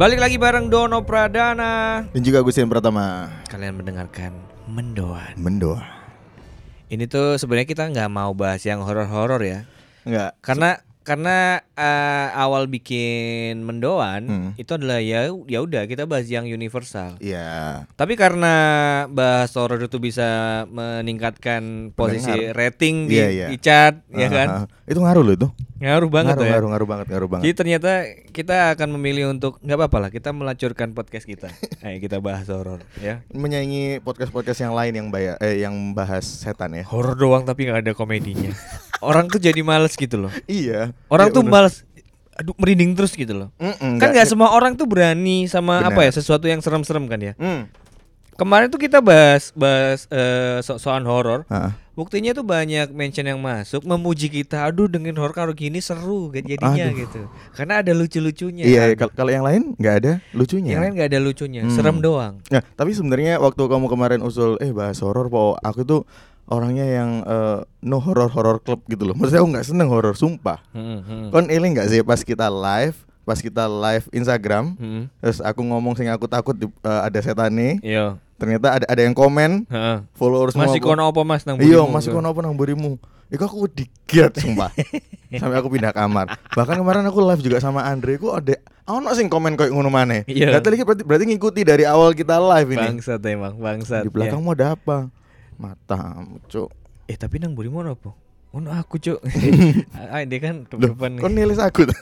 Balik lagi bareng Dono Pradana. Dan juga Agustin Pratama Kalian mendengarkan Mendoan. Mendoa Ini tuh sebenarnya kita nggak mau bahas yang horor-horor ya. Enggak Karena karena eh, awal bikin Mendoan Hmm. itu adalah ya ya udah kita bahas yang universal. Iya Tapi karena bahas horor itu bisa meningkatkan posisi Pendengar. rating di, Iya, iya. di chat, ya Ah, kan? Itu ngaruh loh itu Ngaruh banget ngaruh, ya. ngaruh, ngaruh banget Ngaruh banget Jadi ternyata kita akan memilih untuk nggak apa-apa lah kita melacurkan podcast kita. Ayo kita bahas horor ya. Menyaingi podcast-podcast yang lain yang bayar eh yang bahas setan ya Horor doang tapi nggak ada komedinya. Orang tuh jadi males gitu loh. Iya Orang Iya, tuh bener. males aduh merinding terus gitu loh. Mm-mm, kan nggak- semua orang tuh berani sama apa ya sesuatu yang serem-serem kan ya. Mm. Kemarin tuh kita bahas bahas eh, so soal horor. Ah, Buktinya tuh banyak mention yang masuk memuji kita. Aduh dengan horor kalau gini seru jadinya Aduh. gitu. Karena ada lucu-lucunya. Iya kal- kalau yang lain nggak ada lucunya Yang lain nggak ada lucunya, Hmm. serem doang. Nah, tapi sebenarnya waktu kamu kemarin usul eh bahas horor, po, aku tuh orangnya yang eh, no horror horror club gitu loh. Maksudnya aku nggak seneng horor, sumpah. Hmm, hmm. Kon ini nggak sih pas kita live, pas kita live Instagram, Hmm. terus aku ngomong sing aku takut di- eh, ada setan nih. Iya. Ternyata ada ada yang komen, Heeh. followers Masih kono apa Mas nang Iya, masih kono apa nang burimu. Iku aku digiat sumpah. Sampai aku pindah kamar. Bahkan kemarin aku live juga sama Andre, ku ada ono sing komen koyo ngono maneh. Iya. Berarti berarti, berarti ngikuti dari awal kita live ini. Bangsat emang, bangsat. Di belakangmu ada apa? Matamu, Cuk. Ya. Eh tapi nang burimu apa? Ono aku, Cuk. Ah, dia kan depan nih. kon nilis aku.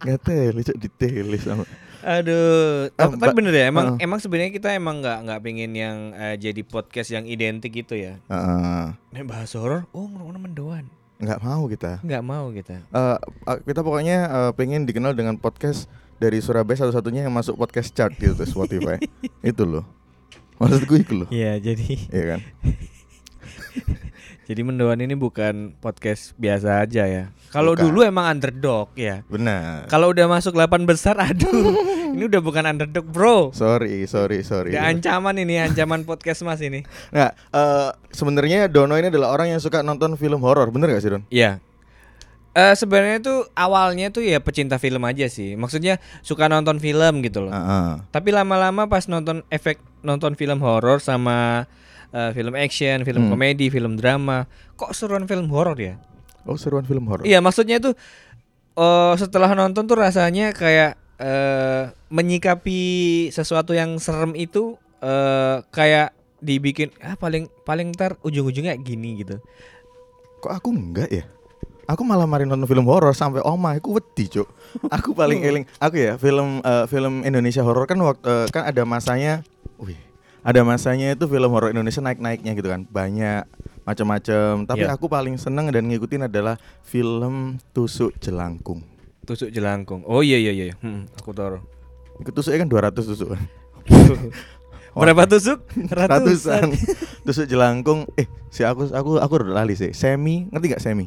Enggak telis, Cuk, ditelis sama. Aduh, tapi, tapi Mbak- bener ya, emang Ah. emang sebenarnya kita emang nggak nggak pengen yang eh, jadi podcast yang identik gitu ya. Heeh. Nih bahas horor, oh ngono mendoan. Enggak mau kita. Nggak mau kita. Eh, eh, kita pokoknya eh, pengen dikenal dengan podcast dari Surabaya satu-satunya yang masuk podcast chart gitu Spotify. itu loh. Maksudku itu loh. Iya, jadi Iya kan? jadi mendoan ini bukan podcast biasa aja ya. Kalau dulu emang underdog ya. Benar. Kalau udah masuk 8 besar, aduh, ini udah bukan underdog, bro. Sorry, sorry, sorry. Udah ancaman ini, ancaman podcast mas ini. Nah, eh, sebenarnya Dono ini adalah orang yang suka nonton film horor, bener gak sih Don? Iya. Eh sebenarnya tuh awalnya tuh ya pecinta film aja sih. Maksudnya suka nonton film gitu loh. Heeh. Tapi lama-lama pas nonton efek nonton film horor sama eh, film action, film Hmm. komedi, film drama, kok seruan film horor ya? Oh, seruan film horor. Iya, maksudnya tuh eh setelah nonton tuh rasanya kayak eh menyikapi sesuatu yang serem itu eh kayak dibikin ah paling paling ntar ujung-ujungnya gini gitu. Kok aku enggak ya? Aku malah mari nonton film horor sampai oma aku wedi, Cuk. Aku paling eling aku ya film eh, film Indonesia horor kan waktu kan ada masanya wih, ada masanya itu film horor Indonesia naik-naiknya gitu kan. Banyak macam-macam, tapi Iya. aku paling seneng dan ngikutin adalah film Tusuk Jelangkung. Tusuk jelangkung. Oh iya iya iya. Hmm, aku taruh. Itu tusuknya kan 200 tusuk. Berapa tusuk? Ratusan. Tusuk jelangkung. Eh, si aku aku aku udah lali sih. Semi, ngerti gak Semi?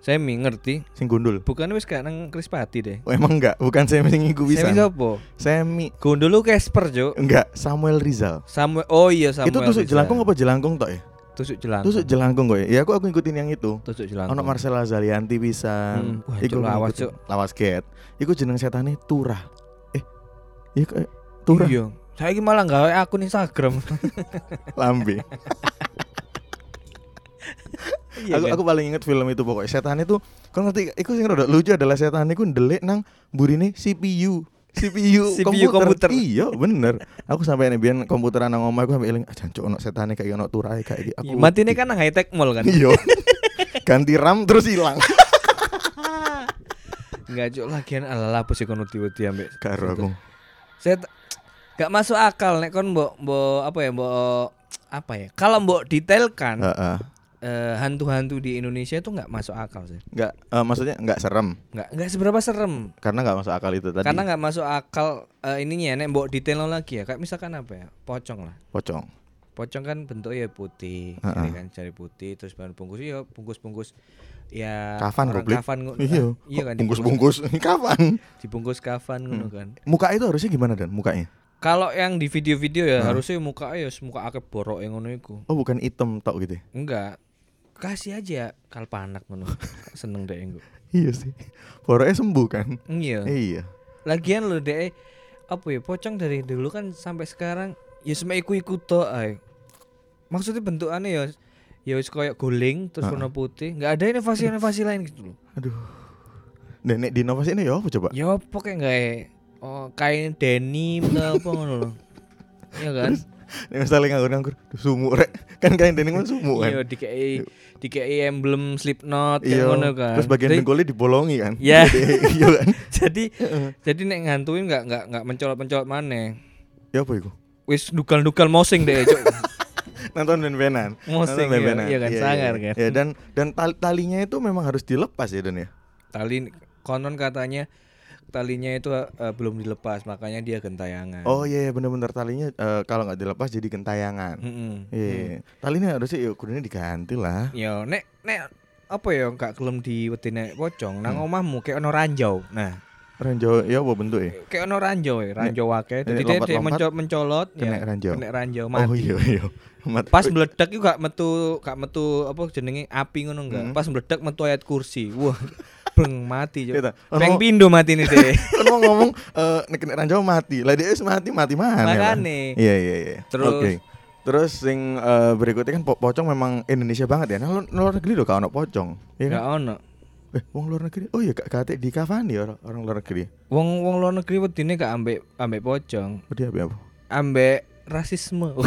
Semi ngerti. Sing gundul. Bukan wis kayak nang Krispati deh. Oh, emang enggak, bukan Semi sing iku bisa. Semi sopo? Semi Gundul lu Casper, Cuk. enggak, Samuel Rizal. Samuel Oh iya Samuel. itu tusuk Rizal. jelangkung apa jelangkung tok ya? Tusuk jelangkung. Tusuk jelangkung kok ya. Ya aku aku ngikutin yang itu. Tusuk jelangkung. Ono Marcella Zalianti bisa. Hmm. Wah, Iku lawas. Cuk. Lawas ket. Iku jeneng setane Turah. Eh. Iya kok Turah Iya. Saya malah gawe akun Instagram. lambe. Iya aku kan? aku paling inget film itu pokoknya setan itu kau ngerti iku sing rada lucu adalah setan iku ndelik nang burine CPU CPU, CPU komputer. Iya, bener. Aku sampai nih biyen komputeran nang omah aku sampai eling, ah jancuk ono setane kayak ono turae kayak iki. Aku Iya, Mati ini kan nang high tech mall kan. Iya. Ganti RAM terus hilang. Enggak cuk lagian ala apa sih kono tiba-tiba ambek. Karo aku. Saya t- gak masuk akal nek kon mbok mbok apa ya mbok apa ya? Kalau mbok detailkan Heeh. Eh, hantu-hantu di Indonesia itu nggak masuk akal sih. Enggak eh, maksudnya enggak serem Nggak nggak seberapa serem. karena enggak masuk akal itu tadi. Karena nggak masuk akal eh, ininya nek mbok detail lagi ya. Kayak misalkan apa ya? Pocong lah. pocong. Pocong kan bentuknya putih, Heeh. jari kan jari putih terus bahan bungkus ya bungkus-bungkus ya Kafan orang goblok. kafan Iya. iya kan Bungkus-bungkus kapan? dibungkus, dibungkus kafan ngono Hmm. kan. Muka itu harusnya gimana dan mukanya? Kalau yang di video-video ya Hah? harusnya muka ya muka akeh borok yang ngono iku. Oh, bukan hitam tok gitu. ya? Enggak. Kasih aja kalpanak ngono. Seneng deh engko. Iya sih. Boroknya sembuh kan? Iya. Iya. lagian lo deh apa ya pocong dari dulu kan sampai sekarang ya cuma iku-iku tok ae. Maksudnya bentukannya ya ya wis kayak guling terus warna putih, nggak ada inovasi-inovasi lain gitu loh. Aduh. Dan nek di inovasi ini ya apa coba? Ya pokoknya nggak oh kain denim apa ngono loh. Iya kan? Nek misalnya nganggur-nganggur sumuk rek. Kan kain denim kan sumuk kan. Iya dikei dikei emblem Slipknot kayak Iya. ngono kan. Terus bagian dengkulnya dibolongi kan. Ya. Iya kan. jadi jadi nek ngantuin nggak nggak nggak mencolot-mencolot mana Ya apa iku? wis dukal-dukal mosing deh cok Nonton ben-benan. Mosing, Nonton iya. Iya kan, sangar kan. Ya dan dan tali- talinya itu memang harus dilepas ya Dan ya. tali konon katanya talinya itu eh, belum dilepas makanya dia gentayangan Oh iya iya, bener-bener talinya eh, kalau nggak dilepas jadi gentayangan. Iya, iya. talinya harusnya ya kudune diganti lah. yo nek nek apa ya nggak kelem di nek pocong nang Hmm. omahmu kayak ono ranjau nah Ranjau ya apa bentuk ya? kayak ono ranjau ya ranjau wake jadi dia, dia mencolot mencolot kena ranjau. kena ranjau Oh mati iya iya. Mat- pas meledak itu gak metu gak metu apa jenenge api ngono enggak Hmm. pas meledak metu ayat kursi wah beng mati ta. peng Ono- pindo mati nih deh kan mau ngomong eh nek kena ranjau mati. Lah dia wis mati mati mana? Makane. Iya iya iya. Terus- Oke. Terus sing eh, berikutnya kan po- pocong memang Indonesia banget ya. Nah, lu- luar negeri loh kalau ono pocong. Iya kan? gak ono Eh, wong luar negeri. Oh iya, kate di Cavani orang, orang luar negeri. wong wong luar negeri wedine gak ambek ambek pocong Oh, dia apa? apa? ambek rasisme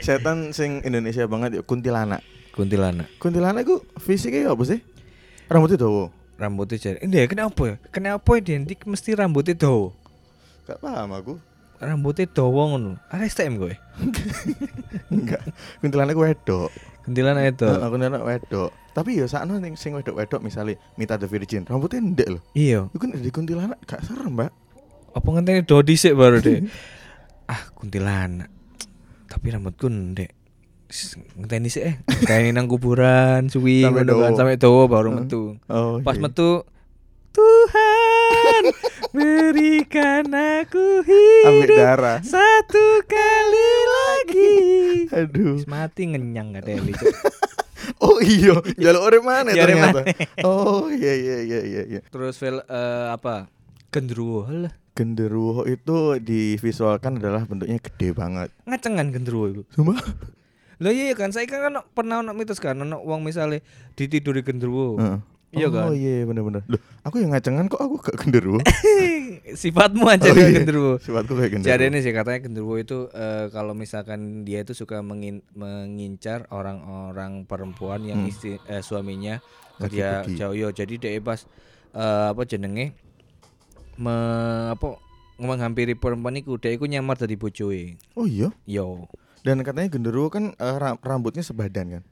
Setan sing Indonesia banget ya kuntilanak. kuntilanak Kuntilanak ku fisiknya ya apa sih? Rambutnya dawa. rambutnya jadi ini kenapa ya kenapa identik mesti rambutnya dawa Gak paham aku. rambutnya dawa ngono ada STM gue Enggak. Kuntilanak ku wedok. Kuntilanak itu Heeh, kuntilanak wedok. Tapi ya sakno sing sing wedok-wedok misalnya Mita the Virgin, rambutnya ndek loh. iya Iku nek di kuntilanak gak serem, Mbak. apa ngenteni dodi sih baru deh ah kuntilanak tapi rambutku ndek ngenteni sih eh kayak nang kuburan suwi Sampai ngono kan dawa. sampai dawa baru metu Oh. pas iya. metu Tuhan berikan aku Ambil hidup darah. satu kali lagi Aduh. Mati ngenyang gak Deli. Oh iya, jalur orang mana Jalur ternyata. mana. Oh iya iya iya iya iya. terus film eh, apa gendruwo lah Genderuwo itu divisualkan adalah bentuknya gede banget. ngacengan gendruwo itu Sumpah? Lah iya kan saya kan pernah ono mitos kan ono wong misalnya ditiduri gendruwo. Heeh. Iya kan? Oh iya bener-bener. Loh, aku yang ngacengan kok aku gak genderuwo. Sifatmu aja Oh, iya. gendruwo. Sifatku kayak genderuwo. Jadi ini sih katanya genderuwo itu eh, kalau misalkan dia itu suka mengin- mengincar orang-orang perempuan yang Hmm. istri eh, suaminya Lagi kerja jauh yo. Jadi dia pas eh, apa jenenge me, apa menghampiri perempuan iku dia iku nyamar dari bojoe. Oh iya. Yo. Dan katanya genderuwo kan ra- rambutnya sebadan kan.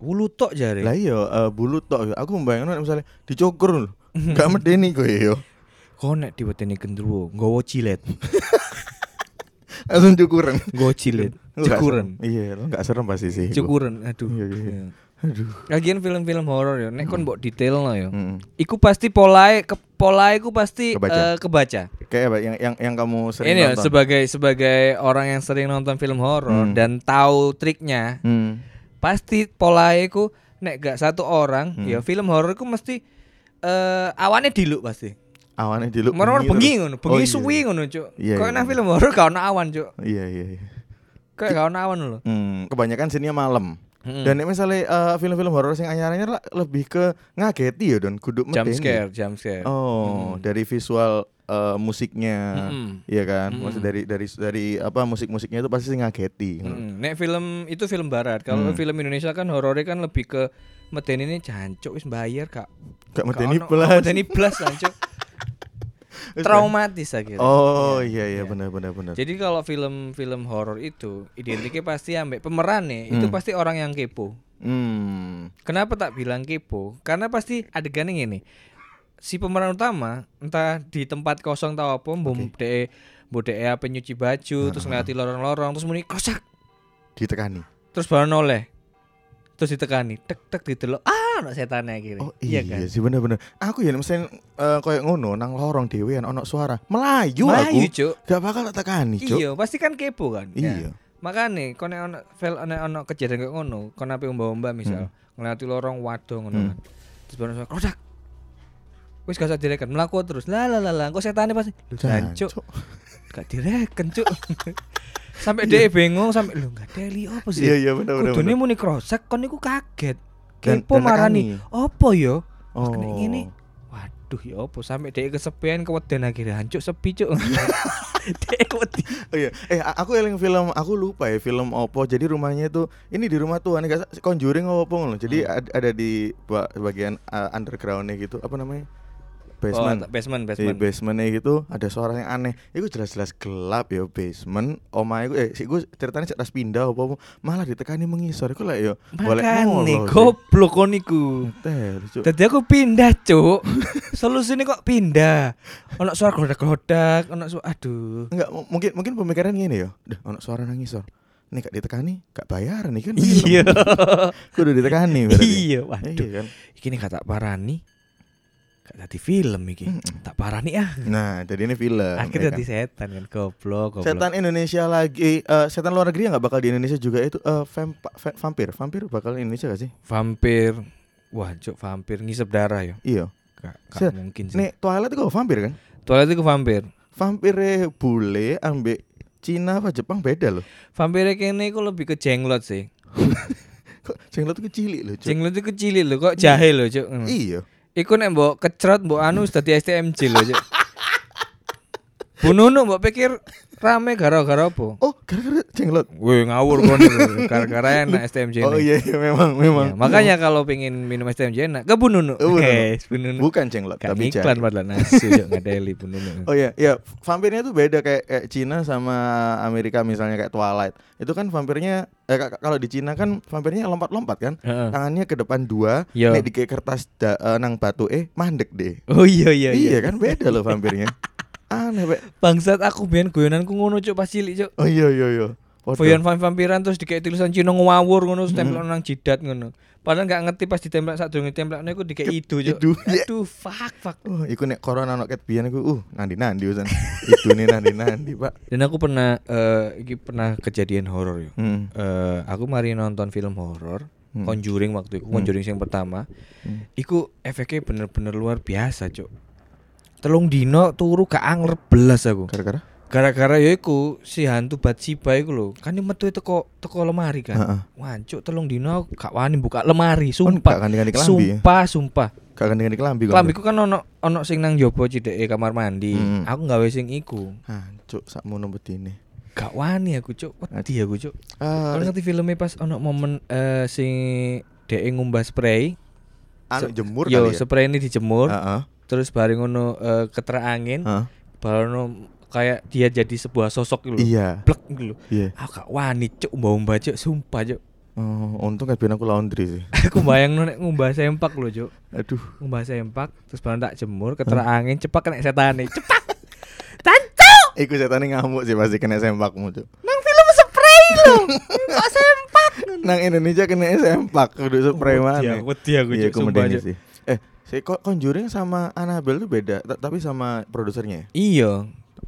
Wulu tok jare. Lah iya eh, bulu tok. Aku membayangkan nek misalnya dicukur lho. Gak medeni kok ya. Kok nek diweteni gendruwo, nggawa cilet, Langsung cukuran. nggawa cilet, nggak cukuran. Iya, lo gak serem pasti sih. Cukuran, aduh. Iya, iya, iya. Iya. Aduh. Lagian film-film horor ya, nek kon mbok detail no ya. Mm. Iku pasti polae ke polae ku pasti Kebaca. eh, kebaca. Kayak apa yang yang yang kamu sering Ini ya nonton? sebagai sebagai orang yang sering nonton film horor Hmm. dan tahu triknya, Hmm. Pasti polae ku nek gak satu orang Hmm. ya film horor ku mesti eh awannya diluk pasti. Awannya diluk. Meror bengi ngono, Oh, bengi iya. suwi ngono, Cuk. Iya, Kok iya, nang iya. film horor gak ono awan, Cuk. Iya iya iya. Kayak gak ono awan lho. Hmm, kebanyakan sininya malam. Mm. Dan nek misalnya eh, film-film horor sing anyar-anyar lah lebih ke ngageti ya don kudu jump scare, jump scare. Oh, dari visual eh, musiknya. Mm-mm. Iya kan? Mm-mm. Maksud dari dari dari apa musik-musiknya itu pasti ngageti. Mm, Nek film itu film barat. Kalau Hmm. film Indonesia kan horornya kan lebih ke medeni ini jancuk wis bayar kak. Gak medeni gak Medeni belas jancuk. Traumatis akhirnya. Oh iya iya benar benar benar. Jadi kalau film-film horor itu identiknya pasti ambek pemeran nih, itu Hmm. pasti orang yang kepo. Hmm. Kenapa tak bilang kepo? Karena pasti adegannya ini. Si pemeran utama entah di tempat kosong tau apa, mbom de mbok de apa nyuci baju, terus ngeliati lorong-lorong, terus muni kosak, Ditekani. terus baru noleh. Terus ditekani, tek tek ditelok. Ah, ono setane akhirnya. Oh iya, kan? sih bener-bener. Aku ya misalnya eh, kayak ngono nang lorong dhewean ono suara Melayu, Melayu, aku. Cuk. Gak bakal tak tekani, Cuk. Iya, pasti kan kepo kan. Iya. Makanya kono ono fil ono ono kejadian kayak ngono, kono ape mbak-mbak misal ngeliati lorong waduh ngono Hmm. kan. Terus baru suara krodak. Wis gak usah direken, melaku terus. Lah lah lah kok setane pasti. Jancuk. Gak direken, Cuk. sampai dia bingung sampai lu gak deli apa sih? Iya iya benar benar. Kudune benar. muni krosak kon niku kaget. Dan- Kepo marani. Apa yo? Oh. Kena ngene. Waduh ya apa sampai dia kesepian keweden akhirnya hancur sepi cuk. dia wedi. Oh iya, eh aku eling film, aku lupa ya film opo. Jadi rumahnya itu ini di rumah Tuhan, gak sa- Conjuring opo ngono. Jadi Hmm. ad- ada di ba- bagian uh, undergroundnya gitu, apa namanya? Basement, Basement. basement, Di basement. basementnya gitu ada suara yang aneh. Itu jelas-jelas gelap ya basement. Omah iku eh si gue ceritanya ceras pindah apa apa, malah ditekani mengisor. Iku lah ya boleh sih. goblok kon. Tadi aku pindah, Cuk. Solusinya kok pindah. Ono suara grodak-grodak, ono suara aduh. Enggak, mu- mungkin mungkin pemikiran gini ya. Dah ono suara nangisor. Nih gak ditekani, gak bayar nih kan. Iya. Kudu ditekani berarti. Iya, waduh. Iya kan. Iki nih kata parani. Gak tadi film iki. Mm-mm. Tak parani ah. Nah, jadi ini film. Akhirnya ya tadi setan kan goblok, goblok. Setan Indonesia lagi, eh, setan luar negeri yang nggak bakal di Indonesia juga itu eh, vamp- va- vampir, vampir bakal di Indonesia gak sih? vampir. Wah, Cuk, vampir ngisep darah ya. Iya. Gak, Se- gak mungkin sih. Nih Twilight itu vampir kan? Toilet itu vampir. Vampirnya bule ambek Cina apa Jepang beda loh. Vampirnya kene iku lebih ke jenglot sih. Kok jenglot itu kecil loh. Cuk. Jenglot itu kecil lho, kok jahe lho, Cuk. Iya. Iku nek mbok kecrot mbok anu dadi STMJ lho. Bu Nunu mbok pikir rame gara-gara apa? Oh, gara-gara jenglot. Wih ngawur kon gara-gara enak STMJ Oh iya, iya memang memang. Ya, makanya kalau pengen minum STMJ enak ke Bu Nunu. Oh, Bu Nunu. Yes, Bu Nunu. bukan jenglot Gak tapi iklan padahal nasi Cuk, ngadeli Bu Nunu. Oh iya, iya, vampirnya tuh beda kayak, kayak Cina sama Amerika misalnya kayak Twilight. Itu kan vampirnya eh, kalau di Cina kan vampirnya lompat-lompat kan. Heeh. Tangannya ke depan dua, Yo. nek di kertas da- eh, nang batu eh mandek deh. Oh iya iya Iya, kan beda loh vampirnya. Aneh, Pak. Bangsat aku biyen guyonanku ngono cuk pas cilik cuk. Oh iya iya iya. Waduh. Guyon vampiran terus dikei tulisan Cina ngawur ngono terus Hmm. tempel nang jidat ngono. Padahal gak ngerti pas ditempel sak durunge templekne iku dikei idu idu, iya. Aduh fuck fuck. Oh, iku nek corona anak ket biyen iku uh nandi-nandi usan. Itu nih nandi-nandi, Pak. Dan aku pernah eh iki pernah kejadian horor ya. Hmm. Eh aku mari nonton film horor Hmm. Conjuring waktu itu, Hmm. Conjuring yang pertama. Hmm. Iku efeknya bener-bener luar biasa, Cuk. Telung dino turu gak angler belas aku. Gara-gara? Gara-gara ya iku si hantu Batsiba iku lho. Kan dia metu teko teko lemari kan. Heeh. Wancuk telung dino gak wani buka lemari, gak sumpah. ganti-ganti kelambi ya? Sumpah, sumpah. Gak ganti-ganti kelambi kok. Kelambiku kan ono ono sing nang jopo cideke kamar mandi. Hmm. Aku gawe sing iku. Hancuk sakmono bedine. Gak wani aku, Cuk. Wedi aku, Cuk. Ah, Kalau ngerti filmnya pas ono momen eh sing dhek ngumbah spray. anu jemur Yo, kali ya. spray ini dijemur. Heeh. Terus bareng ngono eh, keterak angin, Heeh. baru kayak dia jadi sebuah sosok gitu. Iya. Blek gitu. Iya. Aku gak wani, Cuk, mbah-mbah, Cuk, sumpah, Cuk. Oh, untung kan biar aku laundry sih. aku bayang nek ngumbah sempak loh, Cuk. Aduh. Ngumbah sempak terus bareng tak jemur, keterak angin, cepak kena setane. Cepak. Iku setan ngamuk sih pasti kena sempakmu, Cuk. Nang film spray lho. Kok sempak? Nang Indonesia kena sempak kudu spray mana. Wedi aku, Iya, Cuk, aku sumpah, medeni Cuk. sih. Si Conjuring sama Annabelle tuh beda, ta- tapi sama produsernya ya. Iya.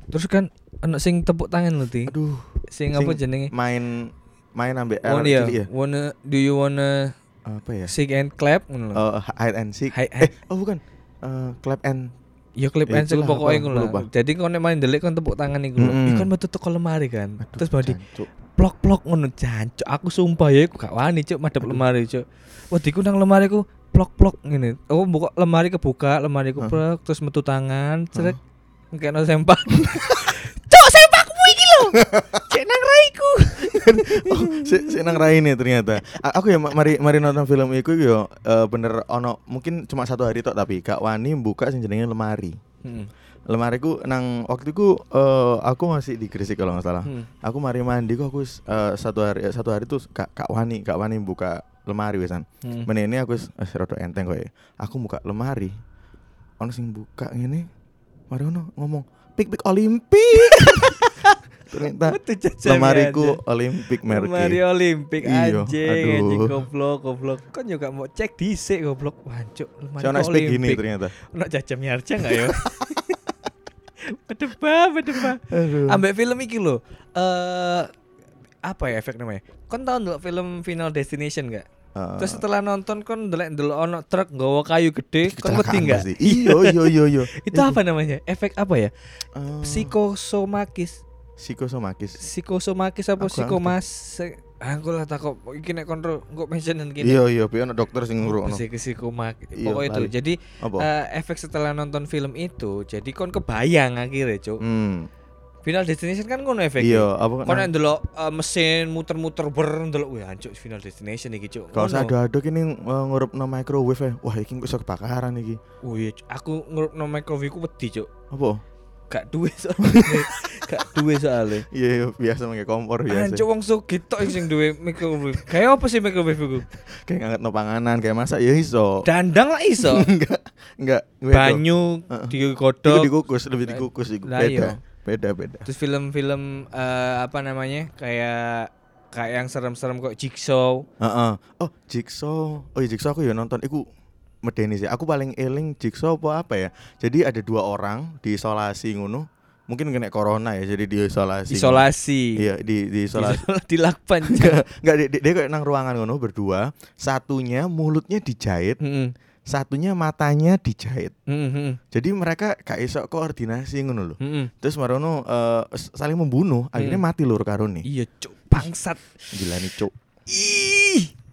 Terus kan ono sing tepuk tangan lho, Ti. Aduh, Sing apa sing jenenge? main main ambek Oh anak iya, ya. wanna do you wanna Apa ya? sing and clap ngono lho. Oh, hide and seek. Hide- Eh, oh bukan. Eh, clap and Ya klip Ya, and seek itulah, pokoknya apa, lupa. Jadi nek main delik kon tepuk tangan iku lho. Mm-mm. Iku kan metu teko lemari kan. Aduh, Terus badi. Plok-plok ngono jancuk. Aku sumpah ya aku gak wani cuk madhep Aduh. lemari cuk. Wediku nang lemari ku plok-plok ngene. Oh buka lemari kebuka, lemari ku plok terus metu tangan, cek ngekno sempak. Cuk, sempakmu iki lho. Cek nang raiku. oh, si, si nang raine ternyata. A- aku ya ma- mari mari nonton film iku yo eh, bener ono mungkin cuma satu hari tok tapi gak wani buka sing jenenge lemari. Hmm. Lemariku nang waktu itu eh, aku masih di Gresik kalau nggak salah. Hmm. Aku mari mandi kok aku eh, satu hari eh, satu hari tuh gak, gak wani gak wani buka lemari wisan. Hmm. Ini aku eh, rada enteng kok ya. Aku buka lemari. Ono sing buka ngene. Mari ono ngomong pik pik Olimpik. Ternyata lemariku. Olimpik merek. Lemari Olimpik Iya, anjing, anjing goblok, goblok. Kan juga mau cek dhisik goblok. Wancuk, lemari gini Olimpik. ternyata. Ono jajam nyarja enggak ya? Bedebah, bedebah. Aduh. Ambek film iki lho. Eh apa ya efek namanya? Kon tau ndelok film Final Destination enggak? Eh, Terus setelah nonton kon ndelok ndelok ono truk nggawa kayu gede, kon wedi enggak? Iya iya iya iya. Itu apa namanya? Efek apa ya? Eh, Psikosomakis. psikosomakis. Psikosomakis apa psikomas? Aku lah takut iki nek kontrol kok mention gini. Iya iya, piye ono dokter sing ngrungokno. Psikosomak. Iya, Pokoknya itu. Jadi eh, efek setelah nonton film itu, jadi kon kebayang akhirnya, Cuk. Hmm. Final Destination kan ngono efek. Iya, apa Kon nek ndelok eh, mesin muter-muter ber ndelok wih anjuk Final Destination iki, Cuk. Kalau usah ado-ado kini uh, ngurupno microwave ya. Wah, iki bisa kebakaran iki. Oh iya, aku ngrupno microwave ku wedi, Cuk. Apa? Gak duwe soalnya. Gak duwe soalnya. Iya, iya biasa pakai kompor biasa. Anjuk wong sugih tok sing duwe microwave. Kayak apa sih microwave iku? Kayak nganget no panganan, kayak masak ya iso. Dandang lah iso. enggak, enggak. Banyu Heeh. digodhog. Itu dikukus, lebih dikukus iku. Iya. Beda. Beda, beda. Terus film-film eh, apa namanya? Kayak kayak yang serem-serem kok Jigsaw. Heeh. Oh, Jigsaw. Oh, iya Jigsaw aku ya nonton. Iku medeni sih. Aku paling eling Jigsaw apa apa ya? Jadi ada dua orang diisolasi ngono. Mungkin kena corona ya, jadi diisolasi. Isolasi. Iya, di diisolasi. di lakban. Enggak, dia, dia kayak nang ruangan ngono berdua. Satunya mulutnya dijahit, Heeh. satunya matanya dijahit. Heeh. Jadi mereka gak iso koordinasi ngono loh. Heeh. Terus marono eh, s- saling membunuh, akhirnya Hmm. mati lur karo nih. Iya, cuk. Bangsat. Gila nih, Cuk. Ih.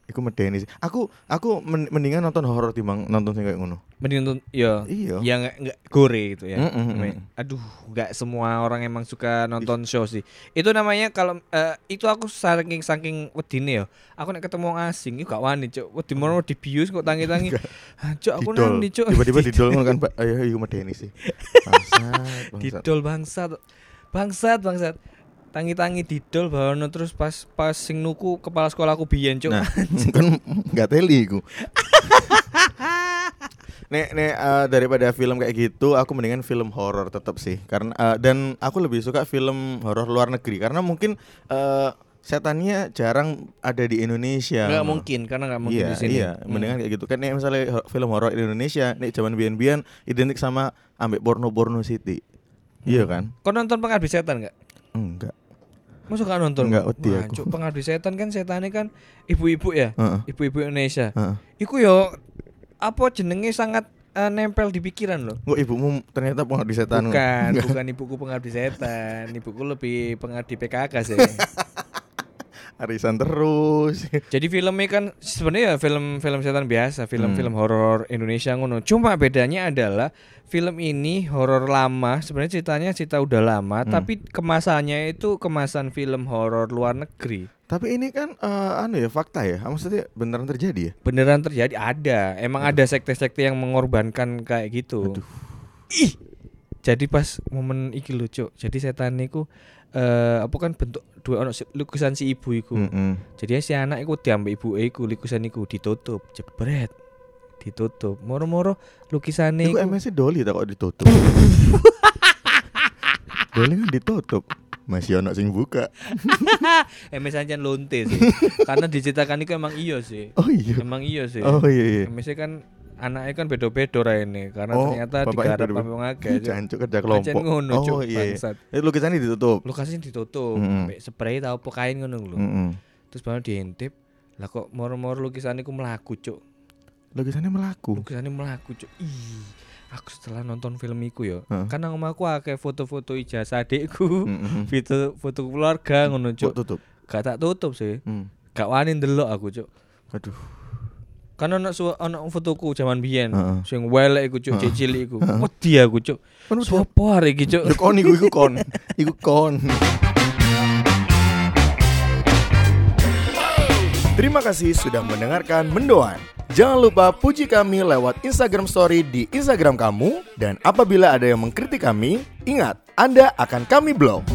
Iku medeni sih. Aku aku men- mendingan nonton horor timbang nonton sing kayak ngono. Mending nonton ya. Iya. Ya enggak enggak gore gitu ya. Mm, mm. Aduh, enggak semua orang emang suka nonton show sih. Itu namanya kalau eh, itu aku saking saking wedine ya. Aku nek ketemu asing itu gak wani, Cuk. Wedi mono dibius kok tangi-tangi. Ah, Cuk, aku nang Cuk. Tiba-tiba didol ngono kan, Pak. Ayo iku medeni sih. Bangsat, bangsat. didol bangsat. Bangsat, bangsat. Tangi-tangi didol bawono terus pas pas sing nuku kepala sekolah aku biyen, Cuk. Nah, kan nggak teli iku. Nek nek eh, daripada film kayak gitu, aku mendingan film horor tetap sih. Karena eh, dan aku lebih suka film horor luar negeri karena mungkin eh, setannya jarang ada di Indonesia. Enggak mungkin karena enggak mungkin iya, di sini. Iya, Hmm. mendingan kayak gitu. Kan nek misalnya film horor Indonesia, nek zaman biyen-biyen identik sama ambek porno-porno city. Iya kan? Kau nonton pengabdi setan enggak? Enggak. Masa gak nonton? Enggak, wedi aku. Cuk, pengabdi setan kan setannya kan ibu-ibu ya. Ibu-ibu Indonesia. Heeh. Iku yo apa jenenge sangat eh, nempel di pikiran loh. Kok ibumu ternyata pengabdi setan? Bukan, bukan ibuku pengabdi setan. Ibuku lebih pengabdi PKK sih. Arisan terus. Jadi filmnya kan sebenarnya ya film-film setan biasa, film-film Hmm. horor Indonesia ngono. Cuma bedanya adalah film ini horor lama, sebenarnya ceritanya cerita udah lama, Hmm. tapi kemasannya itu kemasan film horor luar negeri. Tapi ini kan eh, anu ya fakta ya. Maksudnya beneran terjadi ya? Beneran terjadi ada. Emang ada sekte-sekte yang mengorbankan kayak gitu. Aduh. Ih. Jadi pas momen iki lucu. Jadi setan niku eh apa kan bentuk dua ono lukisan si ibu iku. Mm-mm. Jadi si anak iku diambil ibu iku lukisan iku ditutup, jebret. Ditutup. Moro-moro lukisan Iku iku MSC Doli tak kok ditutup. Doli kan ditutup. Masih ono sing buka. MS aja lonte sih. Karena diceritakan iku emang iya sih. Oh iya. Emang iya sih. Oh iya iya. MS kan anaknya kan beda-beda raine karena Oh, ternyata digarap wong akeh. Cuk. Jancuk kerja kelompok. ngono Oh iya. iya. bangsat. Itu lukisannya ditutup. Lokasinya ditutup, Mm-mm. ambek spray tau apa kain ngono lho. Mm-mm. Terus baru diintip. Lah kok moro-moro lukisan iku melaku, Cuk. Lukisannya melaku. Lukisannya melaku, Cuk. Ih. Aku setelah nonton film iku ya, Heeh. kan nang omahku akeh foto-foto ijazah adikku, foto foto keluarga ngono, Cuk. tutup. Gak tak tutup sih. Hmm. Gak wani ndelok aku, Cuk. Aduh. Kan su- ono fotoku zaman biyen, Heeh. sing welek iku, Cuk, Heeh. cilik iku. Wedi aku, Cuk. Kan udah- Sopo arek iki, Cuk? Kon iku iku kon. Iku kon. Terima kasih sudah mendengarkan Mendoan. Jangan lupa puji kami lewat Instagram Story di Instagram kamu dan apabila ada yang mengkritik kami, ingat Anda akan kami blok.